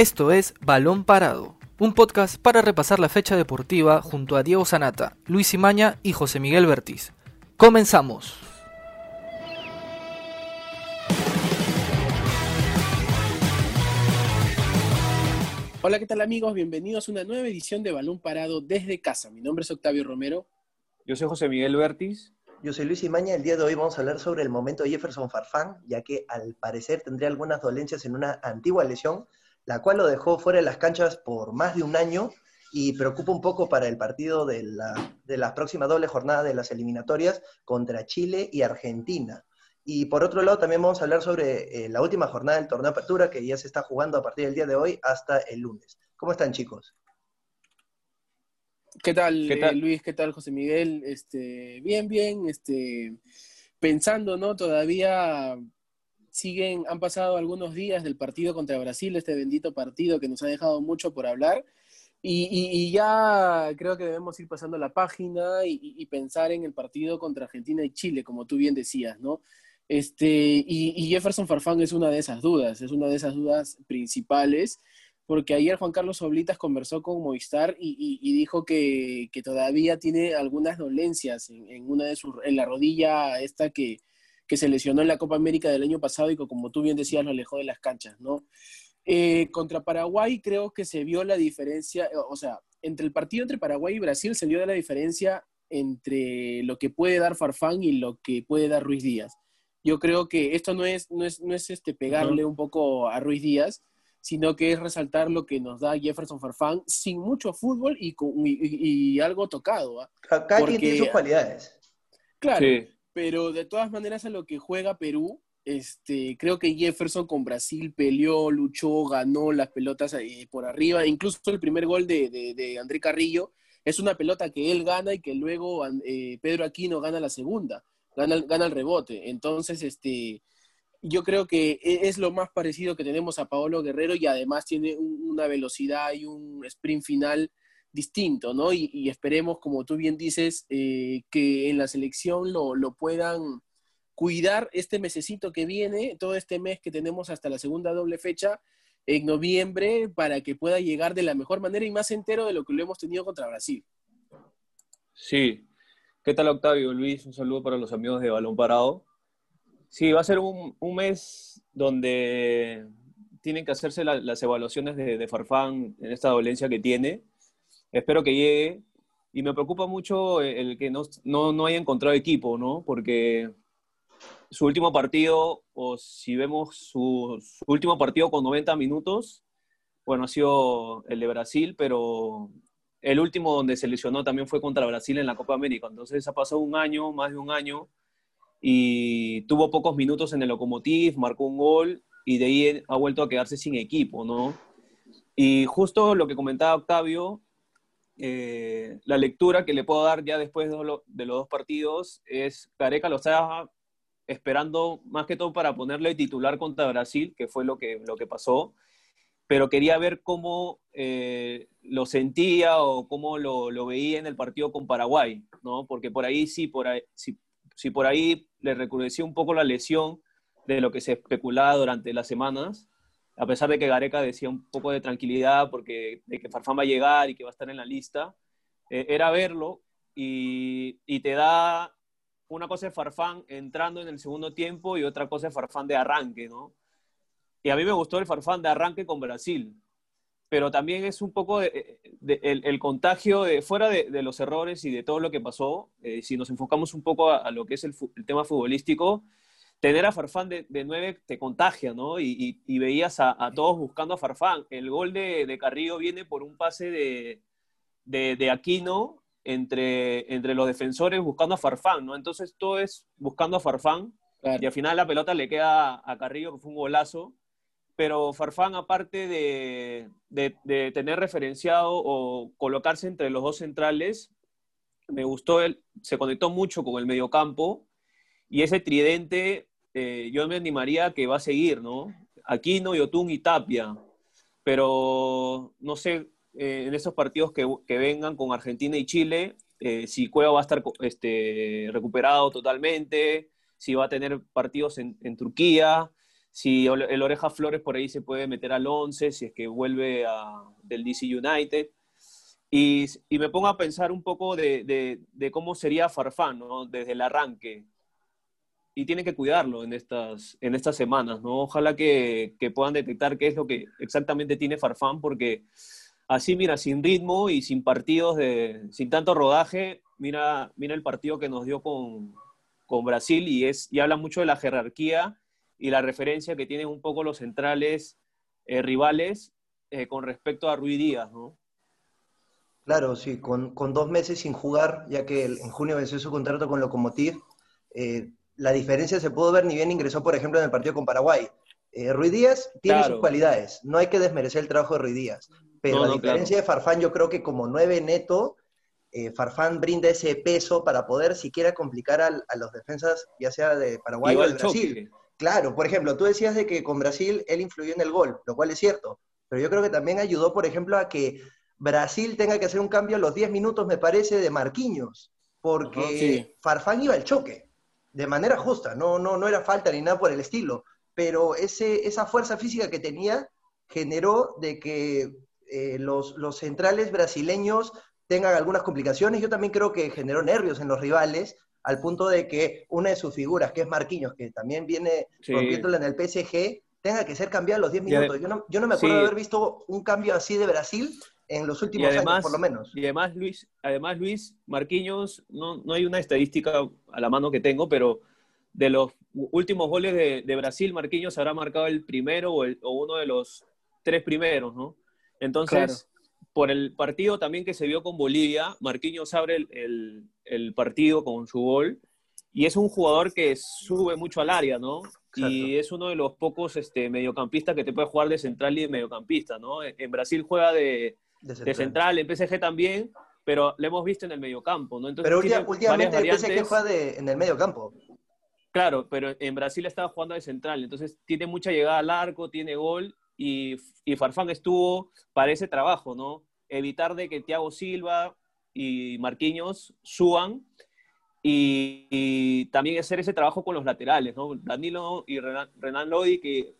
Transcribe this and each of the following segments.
Esto es Balón Parado, un podcast para repasar la fecha deportiva junto a Diego Sanata, Luis Imaña y José Miguel Bertiz. Comenzamos. Hola, ¿qué tal amigos? Bienvenidos a una nueva edición de Balón Parado desde casa. Mi nombre es Octavio Romero. Yo soy José Miguel Bertiz. Yo soy Luis Imaña. El día de hoy vamos a hablar sobre el momento de Jefferson Farfán, ya que al parecer tendría algunas dolencias en una antigua lesión, la cual lo dejó fuera de las canchas por más de un año y preocupa un poco para el partido de la, de la próxima doble jornada de las eliminatorias contra Chile y Argentina. Y por otro lado, también vamos a hablar sobre eh, la última jornada del torneo de apertura que ya se está jugando a partir del día de hoy hasta el lunes. ¿Cómo están, chicos? ¿Qué tal, ¿Qué tal? Eh, Luis? ¿Qué tal, José Miguel? Este, bien, bien. Este, pensando, ¿no? Todavía siguen, han pasado algunos días del partido contra Brasil, este bendito partido que nos ha dejado mucho por hablar. Y, ya creo que debemos ir pasando la página y, y, pensar en el partido contra Argentina y Chile, como tú bien decías, ¿no? Este, y, Jefferson Farfán es una de esas dudas, es una de esas dudas principales porque ayer Juan Carlos Oblitas conversó con Movistar y, dijo que, todavía tiene algunas dolencias en, una de sus, en la rodilla esta que, se lesionó en la Copa América del año pasado y que como tú bien decías lo alejó de las canchas, ¿no? Eh, contra Paraguay creo que se vio la diferencia, o sea, entre el partido entre Paraguay y Brasil se vio la diferencia entre lo que puede dar Farfán y lo que puede dar Ruiz Díaz. Yo creo que esto no es, no es, no es este pegarle un poco a Ruiz Díaz, sino que es resaltar lo que nos da Jefferson Farfán sin mucho fútbol y, y, algo tocado. ¿ah? Cada quien tiene sus cualidades. Claro, pero de todas maneras a lo que juega Perú, este, creo que Jefferson con Brasil peleó, luchó, ganó las pelotas eh, por arriba, incluso el primer gol de, de, André Carrillo es una pelota que él gana y que luego eh, Pedro Aquino gana la segunda, gana, gana el rebote. Entonces, este, yo creo que e, es lo más parecido que tenemos a Paolo Guerrero y además tiene una velocidad y un sprint final distinto, ¿no? Y, esperemos, como tú bien dices, eh, que en la selección lo, puedan cuidar este mesecito que viene, todo este mes que tenemos hasta la segunda doble fecha en noviembre, para que pueda llegar de la mejor manera y más entero de lo que lo hemos tenido contra Brasil. Sí. ¿Qué tal, Octavio? Luis, un saludo para los amigos de Balón Parado. Sí, va a ser un, mes donde tienen que hacerse las evaluaciones de, Farfán en esta dolencia que tiene. Espero que llegue. Y me preocupa mucho el que no, no, haya encontrado equipo, ¿no? Porque su último partido, o si vemos su, su, último partido con 90 minutos, bueno, ha sido el de Brasil, pero el último donde se lesionó también fue contra Brasil en la Copa América. Entonces ha pasado un año, más de un año, y tuvo pocos minutos en el Lokomotiv, marcó un gol y de ahí ha vuelto a quedarse sin equipo, ¿no? Y justo lo que comentaba Octavio, eh, la lectura que le puedo dar ya después de, los dos partidos es Careca lo estaba esperando más que todo para ponerle titular contra Brasil, que fue lo que, lo que pasó, pero quería ver cómo eh, lo sentía o cómo lo, lo, veía en el partido con Paraguay, ¿no? Porque por ahí sí, por ahí, si por ahí le recrudeció un poco la lesión de lo que se especulaba durante las semanas, a pesar de que Gareca decía un poco de tranquilidad porque de que Farfán va a llegar y que va a estar en la lista, eh, era verlo y, te da una cosa de Farfán entrando en el segundo tiempo y otra cosa de Farfán de arranque, ¿no? Y a mí me gustó el Farfán de arranque con Brasil, pero también es un poco de, el, contagio de, fuera de, los errores y de todo lo que pasó, eh, si nos enfocamos un poco a, lo que es el, tema futbolístico, tener a Farfán de, nueve te contagia, ¿no? Y, veías a, todos buscando a Farfán. El gol de, Carrillo viene por un pase de, Aquino entre, entre los defensores buscando a Farfán, ¿no? Entonces todo es buscando a Farfán y al final la pelota le queda a Carrillo, que fue un golazo pero Farfán, aparte de, tener referenciado o colocarse entre los dos centrales, me gustó, él, se conectó mucho con el mediocampo y ese tridente eh, yo me animaría que va a seguir, ¿no? Aquino, Yotun y Tapia, pero no sé, eh, en esos partidos que, vengan con Argentina y Chile, eh, si Cueva va a estar este, recuperado totalmente, si va a tener partidos en, en Turquía, si el Oreja Flores por ahí se puede meter al 11, si es que vuelve a, del DC United. Y, y, me pongo a pensar un poco de, de, de cómo sería Farfán, ¿no? Desde el arranque. Y tienen que cuidarlo en estas, en estas semanas, ¿no? Ojalá que, puedan detectar qué es lo que exactamente tiene Farfán, porque así, mira, sin ritmo y sin partidos, de, sin tanto rodaje, mira, mira el partido que nos dio con, con Brasil y, es, y habla mucho de la jerarquía y la referencia que tienen un poco los centrales eh, rivales eh, con respecto a Rui Díaz, ¿no? Claro, sí, con, con, dos meses sin jugar, ya que en junio venció su contrato con Locomotiv, eh, la diferencia se pudo ver ni bien ingresó, por ejemplo, en el partido con Paraguay. Eh, Rui Díaz tiene sus cualidades, no hay que desmerecer el trabajo de Rui Díaz, pero a diferencia de Farfán, yo creo que como nueve neto, eh, Farfán brinda ese peso para poder siquiera complicar a, los defensas, ya sea de Paraguay o de Brasil. Claro, por ejemplo, tú decías de que con Brasil él influyó en el gol, lo cual es cierto, pero yo creo que también ayudó, por ejemplo, a que Brasil tenga que hacer un cambio a los 10 minutos, me parece, de Marquinhos, porque Farfán iba al choque, de manera justa, no, no, no era falta ni nada por el estilo, pero ese, esa fuerza física que tenía generó de que eh, los, los centrales brasileños tengan algunas complicaciones. Yo también creo que generó nervios en los rivales, al punto de que una de sus figuras, que es Marquinhos, que también viene rompiéndola en el PSG, tenga que ser cambiada a los 10 minutos. Yo no, yo no me acuerdo de haber visto un cambio así de Brasil en los últimos años, por lo menos. Y además, Luis, además, Luis Marquinhos, no, no hay una estadística a la mano que tengo, pero de los últimos goles de, de Brasil, Marquinhos habrá marcado el primero o, el, o, uno de los tres primeros, ¿no? Entonces, por el partido también que se vio con Bolivia, Marquinhos abre el, el, partido con su gol y es un jugador que sube mucho al área, ¿no? Y es uno de los pocos este, mediocampistas que te puede jugar de central y de mediocampista, ¿no? En Brasil juega de, de, central. en PSG también, pero lo hemos visto en el mediocampo, ¿no? Entonces, pero últimamente el PSG juega de, en el mediocampo. Claro, pero en Brasil estaba jugando de central, entonces tiene mucha llegada al arco, tiene gol y, y Farfán estuvo para ese trabajo, ¿no? Evitar de que Thiago Silva y Marquinhos suban y, también hacer ese trabajo con los laterales, ¿no? Danilo y Renan, Lodi, que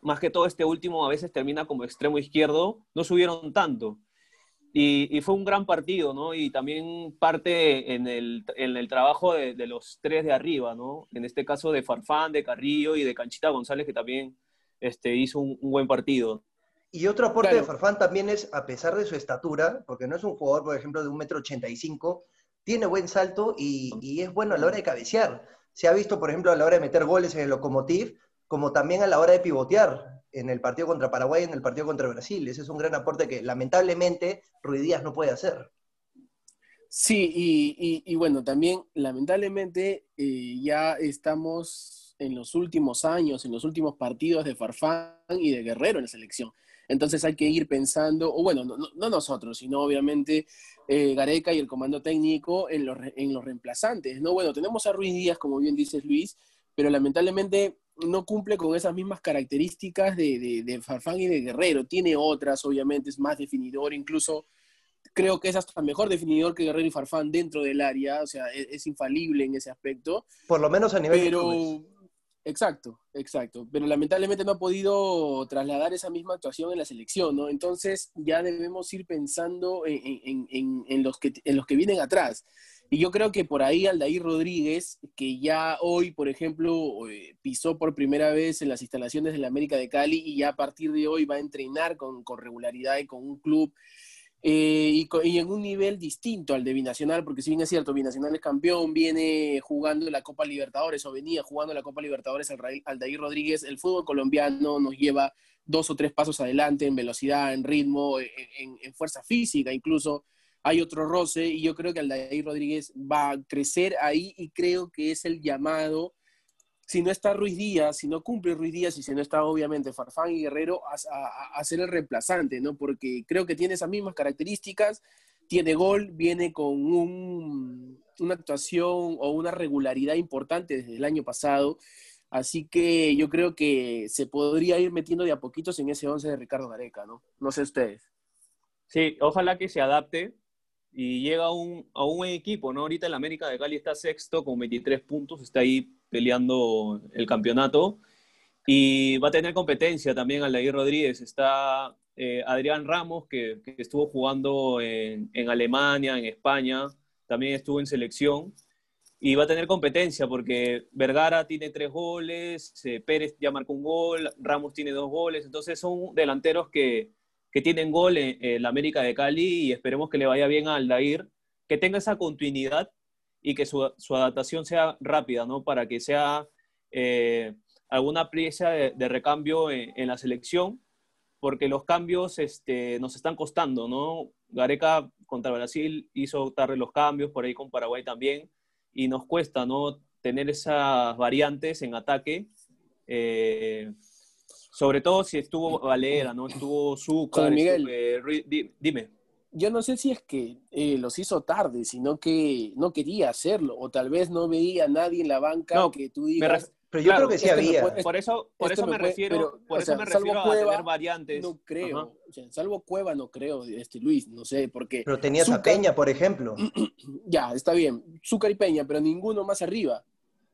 más que todo este último a veces termina como extremo izquierdo, no subieron tanto. Y, fue un gran partido, ¿no? Y también parte en el, en el trabajo de, de, los tres de arriba, ¿no? En este caso de Farfán, de Carrillo y de Canchita González, que también este, hizo un, buen partido. Y otro aporte de Farfán también es, a pesar de su estatura, porque no es un jugador, por ejemplo, de un metro ochenta y cinco, tiene buen salto y, es bueno a la hora de cabecear. Se ha visto, por ejemplo, a la hora de meter goles en el Lokomotiv, como también a la hora de pivotear en el partido contra Paraguay y en el partido contra Brasil. Ese es un gran aporte que lamentablemente Ruidías no puede hacer. Sí, y, bueno, también lamentablemente eh, ya estamos en los últimos años, en los últimos partidos de Farfán y de Guerrero en la selección. Entonces hay que ir pensando, o bueno, no, nosotros, sino obviamente eh, Gareca y el comando técnico en los, en los reemplazantes. ¿no? Bueno, tenemos a Ruiz Díaz, como bien dices Luis, pero lamentablemente no cumple con esas mismas características de, de, Farfán y de Guerrero. Tiene otras, obviamente, es más definidor, incluso creo que es hasta mejor definidor que Guerrero y Farfán dentro del área, o sea, es, es infalible en ese aspecto. Por lo menos a nivel pero, Exacto, exacto. Pero lamentablemente no ha podido trasladar esa misma actuación en la selección, ¿no? Entonces ya debemos ir pensando en, los, que, en los que vienen atrás. Y yo creo que por ahí Aldair Rodríguez, que ya hoy, por ejemplo, eh, pisó por primera vez en las instalaciones de la América de Cali y ya a partir de hoy va a entrenar con, con regularidad y con un club eh, y, en un nivel distinto al de Binacional, porque si bien es cierto, Binacional es campeón, viene jugando la Copa Libertadores o venía jugando la Copa Libertadores al Aldair Rodríguez, el fútbol colombiano nos lleva dos o tres pasos adelante en velocidad, en ritmo, en, en fuerza física incluso. Hay otro roce y yo creo que Aldair Rodríguez va a crecer ahí y creo que es el llamado si no está Ruiz Díaz, si no cumple Ruiz Díaz y si no está obviamente Farfán y Guerrero, a, ser el reemplazante, ¿no? Porque creo que tiene esas mismas características, tiene gol, viene con una actuación o una regularidad importante desde el año pasado. Así que yo creo que se podría ir metiendo de a poquitos en ese 11 de Ricardo Gareca, ¿no? No sé ustedes. Sí, ojalá que se adapte y llega a un, a un equipo, ¿no? Ahorita el América de Cali está sexto con 23 puntos, está ahí peleando el campeonato. Y va a tener competencia también Aldair Rodríguez. Está eh, Adrián Ramos, que, estuvo jugando en, Alemania, en España, también estuvo en selección. Y va a tener competencia porque Vergara tiene tres goles, eh, Pérez ya marcó un gol, Ramos tiene dos goles. Entonces son delanteros que, que tienen gol en, la América de Cali y esperemos que le vaya bien a Aldair, que tenga esa continuidad y que su, adaptación sea rápida, ¿no? Para que sea eh, alguna pieza de, recambio en, la selección, porque los cambios este, nos están costando, ¿no? Gareca contra Brasil hizo tarde los cambios, por ahí con Paraguay también, y nos cuesta, ¿no? Tener esas variantes en ataque. Eh, sobre todo si estuvo Valera, ¿no? Estuvo Zúcar, Miguel, dime. Yo no sé si es que eh, los hizo tarde, sino que no quería hacerlo, o tal vez no veía a nadie en la banca que tú digas... Pero yo creo que sí había. por eso, por eso me, refiero, por eso me refiero a tener variantes. No creo, salvo Cueva no creo, este Luis, no sé, porque... Pero tenías a Peña, por ejemplo. ya, está bien, Zúcar y Peña, pero ninguno más arriba.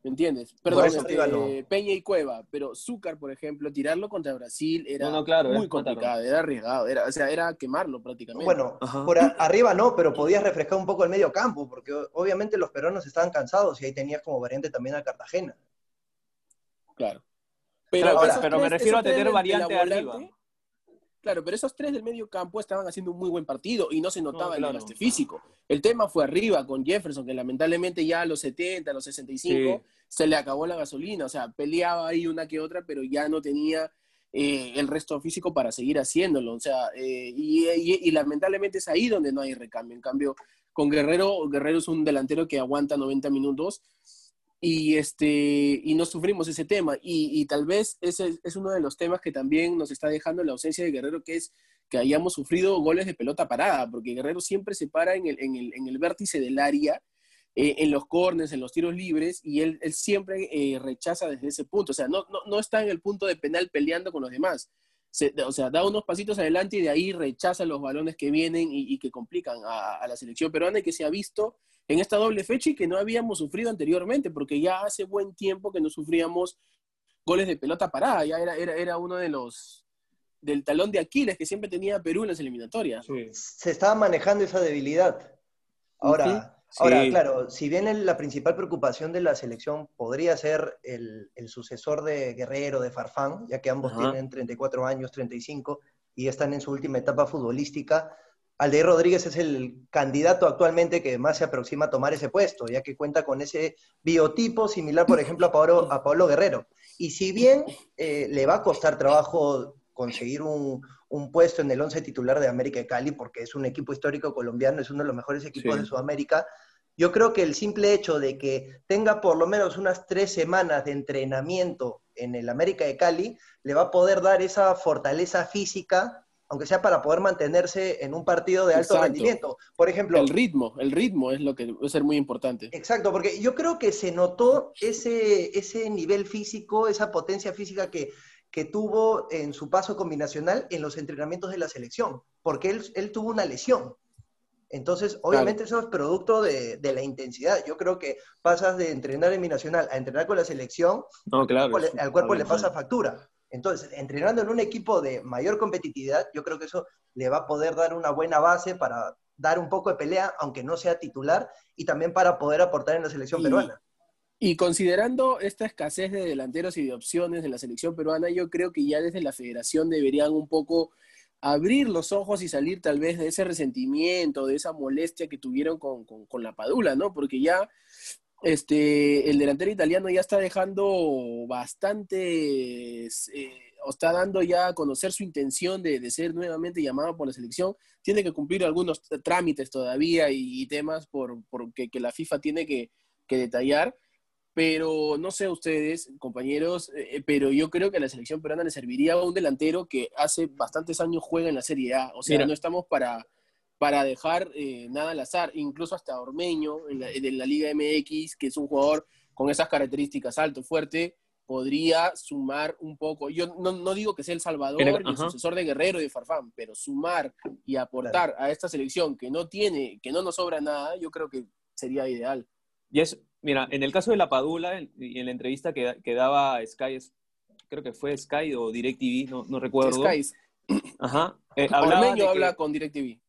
¿Me entiendes? Perdón, este, Peña y Cueva, pero Zúcar, por ejemplo, tirarlo contra Brasil era muy complicado, era arriesgado, era, o sea, era quemarlo prácticamente. Bueno, por arriba no, pero podías refrescar un poco el medio campo, porque obviamente los peruanos estaban cansados y ahí tenías como variante también a Cartagena. Claro. Pero, pero, me refiero a tener variante arriba. Claro, pero esos tres del medio campo estaban haciendo un muy buen partido y no se notaba el desgaste físico. El tema fue arriba con Jefferson, que lamentablemente ya a los 70, a los 65, se le acabó la gasolina. O sea, peleaba ahí una que otra, pero ya no tenía eh, el resto físico para seguir haciéndolo. O sea, eh, y, lamentablemente es ahí donde no hay recambio. En cambio, con Guerrero, Guerrero es un delantero que aguanta 90 minutos y, este, y no sufrimos ese tema. Y, tal vez ese es uno de los temas que también nos está dejando la ausencia de Guerrero, que es que hayamos sufrido goles de pelota parada, porque Guerrero siempre se para en el, en el, en el vértice del área, eh, en los corners, en los tiros libres, y él, él siempre eh, rechaza desde ese punto. O sea, no, no, no, está en el punto de penal peleando con los demás. o sea, da unos pasitos adelante y de ahí rechaza los balones que vienen y, que complican a, a, la selección peruana y que se ha visto en esta doble fecha y que no habíamos sufrido anteriormente, porque ya hace buen tiempo que no sufríamos goles de pelota parada, ya era, era, era uno de los del talón de Aquiles que siempre tenía Perú en las eliminatorias. Se estaba manejando esa debilidad. Ahora, ahora claro, si bien la principal preocupación de la selección podría ser el, sucesor de Guerrero, de Farfán, ya que ambos tienen 34 años, 35, y están en su última etapa futbolística, Aldeir Rodríguez es el candidato actualmente que más se aproxima a tomar ese puesto, ya que cuenta con ese biotipo similar, por ejemplo, a Pablo, a Pablo Guerrero. Y si bien eh, le va a costar trabajo conseguir un, puesto en el once titular de América de Cali, porque es un equipo histórico colombiano, es uno de los mejores equipos de Sudamérica, yo creo que el simple hecho de que tenga por lo menos unas tres semanas de entrenamiento en el América de Cali, le va a poder dar esa fortaleza física aunque sea para poder mantenerse en un partido de alto rendimiento. Por ejemplo... El ritmo, el ritmo es lo que va a ser muy importante. Exacto, porque yo creo que se notó ese, ese nivel físico, esa potencia física que, que tuvo en su paso combinacional en los entrenamientos de la selección, porque él, él tuvo una lesión. Entonces, obviamente eso es producto de, de, la intensidad. Yo creo que pasas de entrenar en binacional a entrenar con la selección, no, claro, al cuerpo le pasa factura. Entonces, entrenando en un equipo de mayor competitividad, yo creo que eso le va a poder dar una buena base para dar un poco de pelea, aunque no sea titular, y también para poder aportar en la selección peruana. Y considerando esta escasez de delanteros y de opciones de la selección peruana, yo creo que ya desde la federación deberían un poco abrir los ojos y salir tal vez de ese resentimiento, de esa molestia que tuvieron con, con la Padula, ¿no? Porque ya este, el delantero italiano ya está dejando bastante, eh, o está dando ya a conocer su intención de, ser nuevamente llamado por la selección. Tiene que cumplir algunos trámites todavía y, temas por, que, la FIFA tiene que, detallar. Pero no sé ustedes, compañeros, eh, pero yo creo que a la selección peruana le serviría un delantero que hace bastantes años juega en la Serie A. O sea, no estamos para, para dejar eh, nada al azar, incluso hasta Ormeño en la, Liga MX, que es un jugador con esas características alto, fuerte, podría sumar un poco. Yo no, digo que sea el salvador ni el sucesor de Guerrero y de Farfán, pero sumar y aportar a esta selección que no tiene, que no nos sobra nada, yo creo que sería ideal. Y es, mira, en el caso de la Padula y en, la entrevista que, que daba Sky creo que fue Sky o DirecTV, no, no recuerdo. Sky. Ajá. Eh, habla con DirecTV.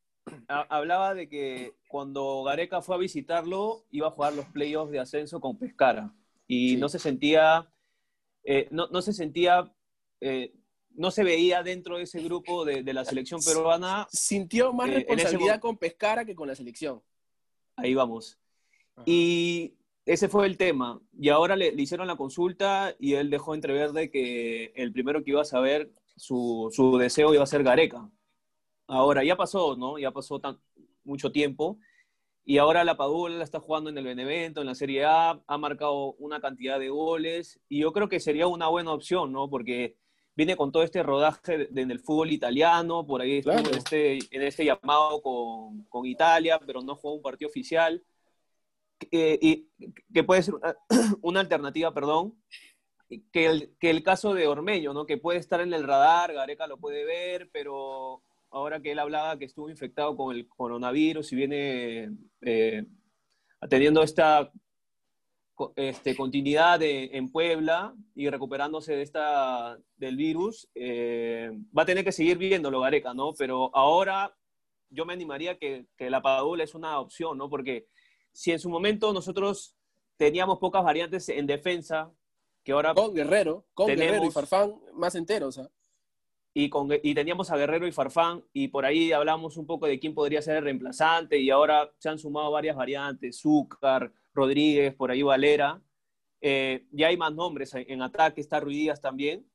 Hablaba de que cuando Gareca fue a visitarlo, iba a jugar los playoffs de ascenso con Pescara. Y no se sentía, eh, no, no, se sentía, eh, no se veía dentro de ese grupo de, de la selección peruana. Sintió más responsabilidad con Pescara que con la selección. Ahí vamos. Y ese fue el tema. Y ahora le, hicieron la consulta y él dejó entrever de que el primero que iba a saber su, su deseo iba a ser Gareca. Ahora, ya pasó, ¿no? Ya pasó tan, mucho tiempo. Y ahora la Padula está jugando en el Benevento, en la Serie A, ha marcado una cantidad de goles. Y yo creo que sería una buena opción, ¿no? Porque viene con todo este rodaje en el fútbol italiano, por ahí estuvo en, este, en este llamado con, con Italia, pero no jugó un partido oficial eh, y que puede ser una, alternativa, perdón, que el, que el caso de Ormeño, ¿no? que puede estar en el radar, Gareca lo puede ver, pero ahora que él hablaba que estuvo infectado con el coronavirus y viene eh, teniendo esta este, continuidad en Puebla y recuperándose de esta, del virus, eh, va a tener que seguir viéndolo Gareca, ¿no? Pero ahora yo me animaría que, que la Padula es una opción, ¿no? Porque si en su momento nosotros teníamos pocas variantes en defensa, que ahora... Con Guerrero, con Guerrero y Farfán más enteros. ¿ah? Y, con, y teníamos a Guerrero y Farfán, y por ahí hablamos un poco de quién podría ser el reemplazante, y ahora se han sumado varias variantes, Zúcar, Rodríguez, por ahí Valera. Eh, ya hay más nombres en ataque, está Ruidías también.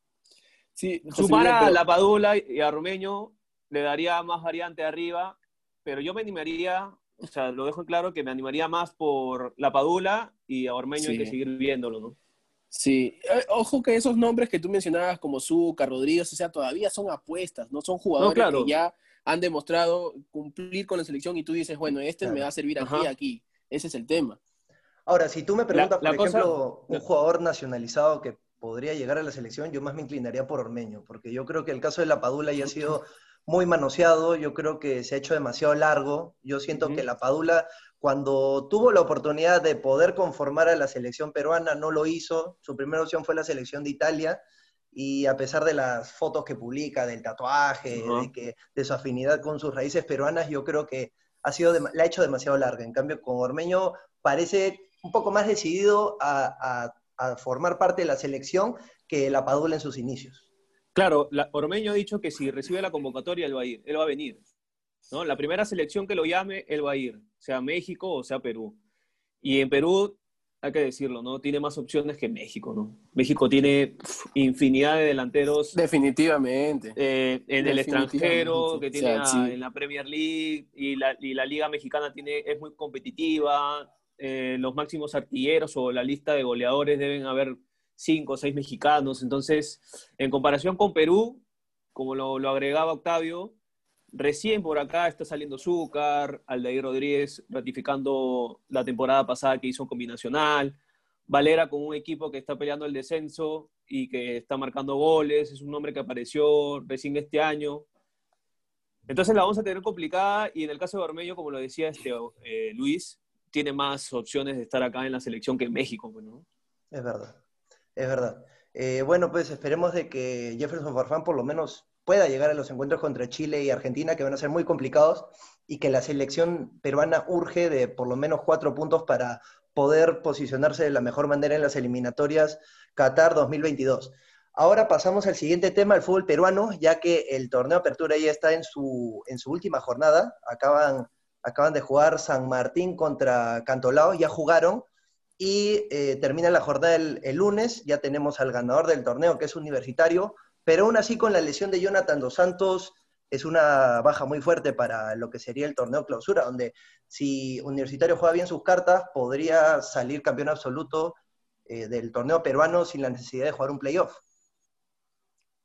Sí, Sumar a La Padula y a Romeño le daría más variante arriba, pero yo me animaría o sea, lo dejo en claro que me animaría más por La Padula y a Ormeño hay que seguir viéndolo, ¿no? Sí, eh, ojo que esos nombres que tú mencionabas como Zucca, Rodríguez, o sea, todavía son apuestas, no son jugadores que ya han demostrado cumplir con la selección y tú dices, bueno, este me va a servir aquí, aquí. Ese es el tema. Ahora, si tú me preguntas, por ejemplo, un jugador nacionalizado que podría llegar a la selección, yo más me inclinaría por Ormeño, porque yo creo que el caso de la Padula ya ha sido muy manoseado, yo creo que se ha hecho demasiado largo. Yo siento que la Padula, cuando tuvo la oportunidad de poder conformar a la selección peruana, no lo hizo. Su primera opción fue la selección de Italia. Y a pesar de las fotos que publica, del tatuaje, de, que, de su afinidad con sus raíces peruanas, yo creo que ha sido la ha hecho demasiado larga. En cambio, con Ormeño parece un poco más decidido a, a formar parte de la selección que la Padula en sus inicios. Claro, la, Ormeño ha dicho que si recibe la convocatoria, él va a ir, él va a venir. ¿No? La primera selección que lo llame, él va a ir, sea México o sea Perú. Y en Perú, hay que decirlo, ¿no? Tiene más opciones que México, ¿no? México tiene infinidad de delanteros. Definitivamente. Eh, en el extranjero, que tiene en la Premier League, y la, Liga Mexicana tiene, es muy competitiva. Eh, los máximos artilleros o la lista de goleadores deben haber cinco o seis mexicanos. Entonces, en comparación con Perú, como lo, agregaba Octavio, recién por acá está saliendo Zúcar, Aldair Rodríguez ratificando la temporada pasada que hizo combinacional, Valera con un equipo que está peleando el descenso y que está marcando goles, es un nombre que apareció recién este año. Entonces la vamos a tener complicada y en el caso de Ormeño, como lo decía este, eh, Luis, tiene más opciones de estar acá en la selección que en México. Pues, ¿no? Es verdad. Es verdad. Eh, bueno, pues esperemos de que Jefferson Farfán por lo menos pueda llegar a los encuentros contra Chile y Argentina, que van a ser muy complicados, y que la selección peruana urge de por lo menos cuatro puntos para poder posicionarse de la mejor manera en las eliminatorias Qatar 2022. Ahora pasamos al siguiente tema, el fútbol peruano, ya que el torneo Apertura ya está en su, en su última jornada. Acaban, acaban de jugar San Martín contra Cantolao, ya jugaron y eh, termina la jornada el, lunes, ya tenemos al ganador del torneo que es universitario, pero aún así con la lesión de Jonathan Dos Santos es una baja muy fuerte para lo que sería el torneo clausura, donde si Universitario juega bien sus cartas, podría salir campeón absoluto eh, del torneo peruano sin la necesidad de jugar un playoff.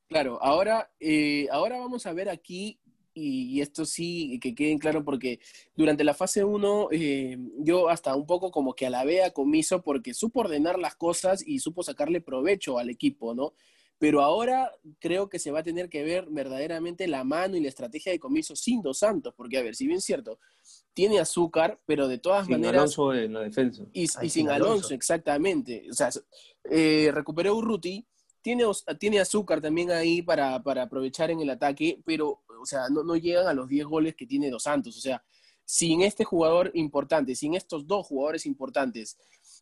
Claro, ahora, eh, ahora vamos a ver aquí y, esto sí, que queden claro, porque durante la fase 1 eh, yo hasta un poco como que alabé a Comiso porque supo ordenar las cosas y supo sacarle provecho al equipo, ¿no? Pero ahora creo que se va a tener que ver verdaderamente la mano y la estrategia de Comiso sin Dos Santos, porque a ver, si bien es cierto, tiene azúcar, pero de todas sin maneras... Alonso en la defensa. Y, sin, Alonso, exactamente. O sea, eh, recuperó Urruti, tiene, tiene azúcar también ahí para, para, aprovechar en el ataque, pero, o sea, no, no llegan a los 10 goles que tiene Dos Santos. O sea, sin este jugador importante, sin estos dos jugadores importantes,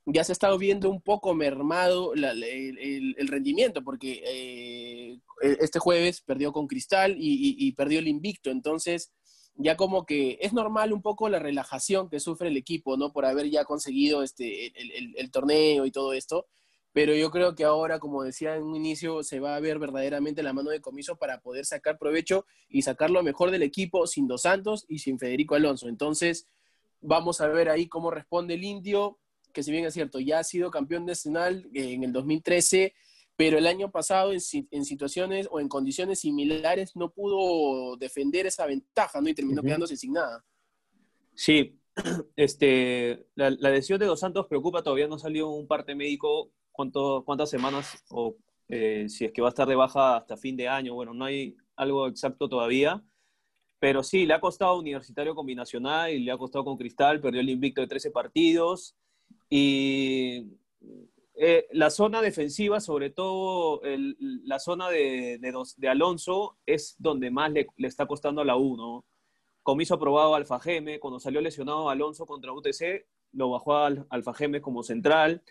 ya se ha estado viendo un poco mermado el, rendimiento, porque eh, este jueves perdió con Cristal y, perdió el invicto, entonces ya como que es normal un poco la relajación que sufre el equipo, ¿no? Por haber ya conseguido este, el, torneo y todo esto, pero yo creo que ahora, como decía en un inicio, se va a ver verdaderamente la mano de comiso para poder sacar provecho y sacar lo mejor del equipo sin Dos Santos y sin Federico Alonso. Entonces, vamos a ver ahí cómo responde el indio que si bien es cierto, ya ha sido campeón nacional eh, en el 2013, pero el año pasado en, situaciones o en condiciones similares no pudo defender esa ventaja, ¿no? Y terminó quedándose sin nada. Sí, este, la, lesión de Dos Santos preocupa, todavía no salió un parte médico cuánto, cuántas semanas o eh, si es que va a estar de baja hasta fin de año, bueno, no hay algo exacto todavía, pero sí, le ha costado Universitario Combinacional y le ha costado con Cristal, perdió el invicto de 13 partidos, y eh, la zona defensiva, sobre todo la zona de, de, Alonso, es donde más le, está costando a la U, ¿no? Comiso aprobado Alfa Geme, cuando salió lesionado Alonso contra UTC, lo bajó al Alfa Geme como central.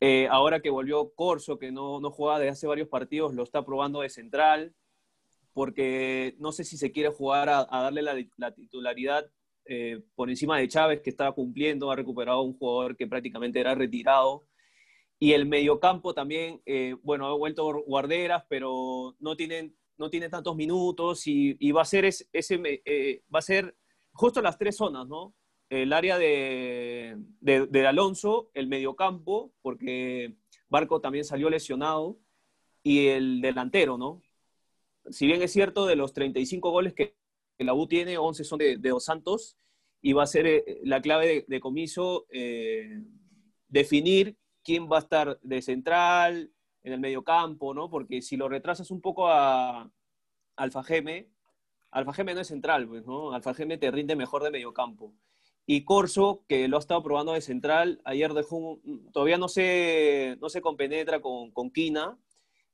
Eh, ahora que volvió Corso, que no, no jugaba desde hace varios partidos, lo está probando de central, porque no sé si se quiere jugar a, darle la, titularidad eh, por encima de Chávez, que estaba cumpliendo, ha recuperado un jugador que prácticamente era retirado. Y el mediocampo también, eh, bueno, ha vuelto guarderas, pero no tienen no tiene tantos minutos y, va a ser eh, va a ser justo las tres zonas, ¿no? El área de, de, Alonso, el mediocampo, porque Barco también salió lesionado, y el delantero, ¿no? Si bien es cierto, de los 35 goles que la U tiene, 11 son de, Dos Santos, y va a ser eh, la clave de, comiso eh, definir quién va a estar de central, en el medio campo, ¿no? Porque si lo retrasas un poco a Alfa Geme, Alfa Geme no es central, pues, ¿no? Alfa Geme te rinde mejor de medio campo. Y Corso, que lo ha estado probando de central, ayer dejó, todavía no se, no se compenetra con, con Quina,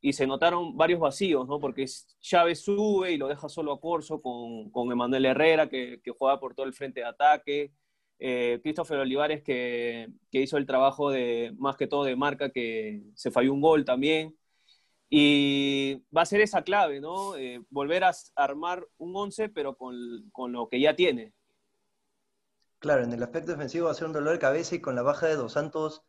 y se notaron varios vacíos, ¿no? Porque Chávez sube y lo deja solo a Corso con, con Emanuel Herrera, que, que, juega por todo el frente de ataque. Eh, Christopher Olivares, que, que, hizo el trabajo de, más que todo de marca, que se falló un gol también. Y va a ser esa clave, ¿no? Eh, volver a armar un 11, pero con, con, lo que ya tiene. Claro, en el aspecto defensivo va a ser un dolor de cabeza y con la baja de Dos Santos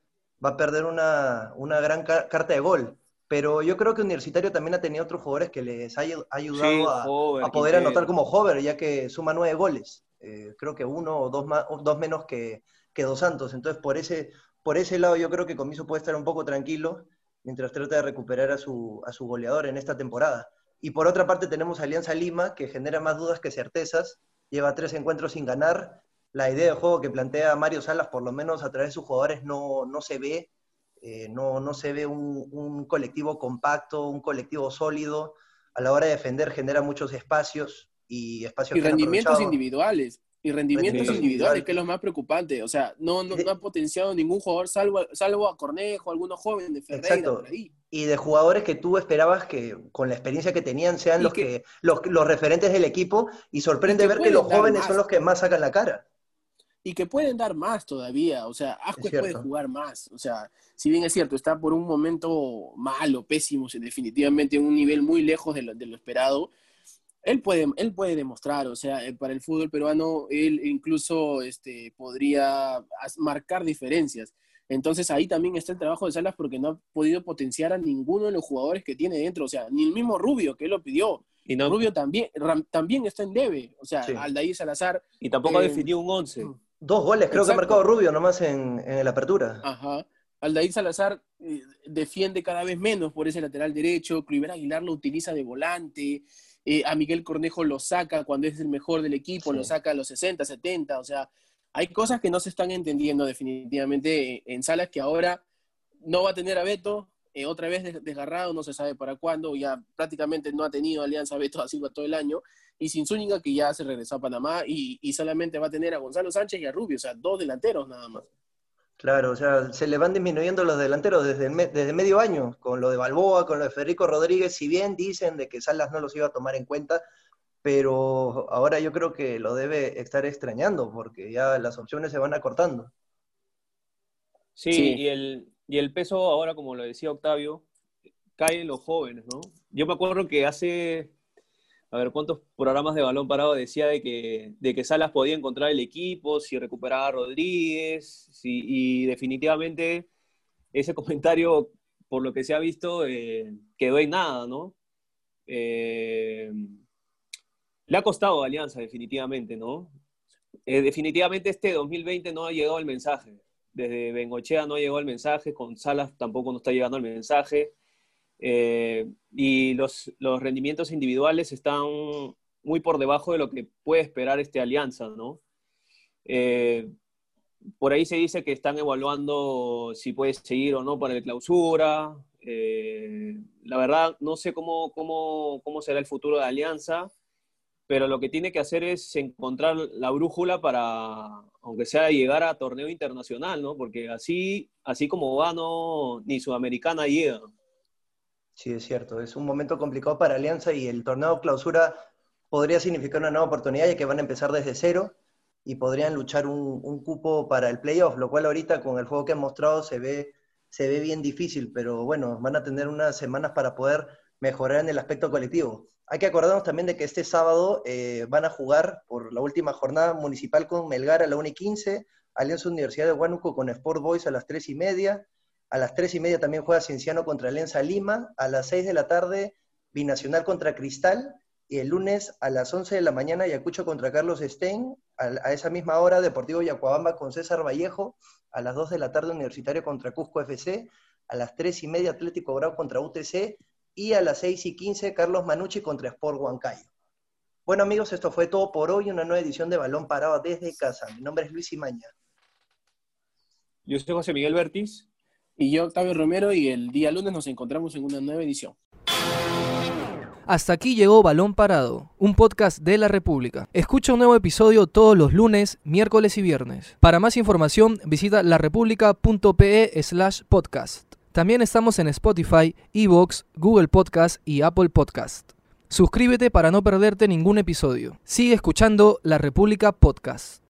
va a perder una, una gran carta de gol pero yo creo que Universitario también ha tenido otros jugadores que les ha ayudado a, poder anotar como Hover, ya que suma nueve goles. Eh, creo que uno o dos, más, dos menos que, que, Dos Santos. Entonces, por ese, por ese lado, yo creo que Comiso puede estar un poco tranquilo mientras trata de recuperar a su, a su goleador en esta temporada. Y por otra parte, tenemos Alianza Lima, que genera más dudas que certezas. Lleva tres encuentros sin ganar. La idea de juego que plantea Mario Salas, por lo menos a través de sus jugadores, no, no se ve eh, no, no, se ve un, colectivo compacto, un colectivo sólido. A la hora de defender genera muchos espacios y espacios y rendimientos individuales. Y rendimientos individuales, que es lo más preocupante. O sea, no, no, ha potenciado ningún jugador salvo, salvo a Cornejo, algunos jóvenes de Ferreira. Y de jugadores que tú esperabas que con la experiencia que tenían sean los, que, los, referentes del equipo y sorprende ver que los jóvenes son los que más sacan la cara y que pueden dar más todavía. O sea, Ascuez puede jugar más. O sea, si bien es cierto, está por un momento malo, pésimo, definitivamente en un nivel muy lejos de lo, de lo esperado. Él puede, él puede demostrar, o sea, eh, para el fútbol peruano, él incluso este, podría marcar diferencias. Entonces ahí también está el trabajo de Salas porque no ha podido potenciar a ninguno de los jugadores que tiene dentro, o sea, ni el mismo Rubio que él lo pidió. Y no, Rubio también, Ram, también está en debe, o sea, sí. Aldair Salazar. Y tampoco eh, definió un 11. Dos goles, creo que ha marcado Rubio nomás en, en la apertura. Ajá. Aldair Salazar eh, defiende cada vez menos por ese lateral derecho, Cliver Aguilar lo utiliza de volante, eh, a Miguel Cornejo lo saca cuando es el mejor del equipo, lo saca a los 60, 70, o sea, hay cosas que no se están entendiendo definitivamente en Salas que ahora no va a tener a Beto, eh, otra vez desgarrado, no se sabe para cuándo, ya prácticamente no ha tenido alianza Beto a Silva todo el año, y sin Zúñiga que ya se regresó a Panamá y, solamente va a tener a Gonzalo Sánchez y a Rubio, o sea, dos delanteros nada más. Claro, o sea, se le van disminuyendo los delanteros desde, desde medio año, con lo de Balboa, con lo de Federico Rodríguez, si bien dicen de que Salas no los iba a tomar en cuenta, pero ahora yo creo que lo debe estar extrañando, porque ya las opciones se van acortando. Sí, Y, el, y el peso ahora, como lo decía Octavio, cae en los jóvenes, ¿no? Yo me acuerdo que hace a ver cuántos programas de balón parado decía de que, de que Salas podía encontrar el equipo, si recuperaba a Rodríguez, y definitivamente ese comentario, por lo que se ha visto, eh, quedó en nada, ¿no? Eh, le ha costado Alianza, definitivamente, ¿no? Eh, definitivamente este 2020 no ha llegado el mensaje. Desde Bengochea no ha llegado el mensaje, con Salas tampoco no está llegando el mensaje. Eh, y los, los, rendimientos individuales están muy por debajo de lo que puede esperar este alianza, ¿no? Eh, por ahí se dice que están evaluando si puede seguir o no para el clausura. Eh, la verdad, no sé cómo, cómo, cómo será el futuro de Alianza, pero lo que tiene que hacer es encontrar la brújula para, aunque sea llegar a torneo internacional, ¿no? Porque así, así como va, no, ni Sudamericana llega. Sí, es cierto. Es un momento complicado para Alianza y el torneo clausura podría significar una nueva oportunidad ya que van a empezar desde cero y podrían luchar un, cupo para el playoff, lo cual ahorita con el juego que han mostrado se ve, se ve bien difícil, pero bueno, van a tener unas semanas para poder mejorar en el aspecto colectivo. Hay que acordarnos también de que este sábado eh, van a jugar por la última jornada municipal con Melgar a la 1 y 15, Alianza Universidad de Huánuco con Sport Boys a las 3 y media, a las 3 y media también juega Cienciano contra Alianza Lima. A las 6 de la tarde, Binacional contra Cristal. Y el lunes a las 11 de la mañana, Ayacucho contra Carlos Stein. A, esa misma hora, Deportivo Yacuabamba con César Vallejo. A las 2 de la tarde, Universitario contra Cusco FC. A las 3 y media, Atlético Grau contra UTC. Y a las 6 y 15, Carlos Manucci contra Sport Huancayo. Bueno amigos, esto fue todo por hoy, una nueva edición de Balón Parado desde casa. Mi nombre es Luis Imaña. Yo soy José Miguel Bertis. Y yo, Octavio Romero, y el día lunes nos encontramos en una nueva edición. Hasta aquí llegó Balón Parado, un podcast de la República. Escucha un nuevo episodio todos los lunes, miércoles y viernes. Para más información, visita larepublica.pe slash podcast. También estamos en Spotify, Evox, Google Podcast y Apple Podcast. Suscríbete para no perderte ningún episodio. Sigue escuchando La República Podcast.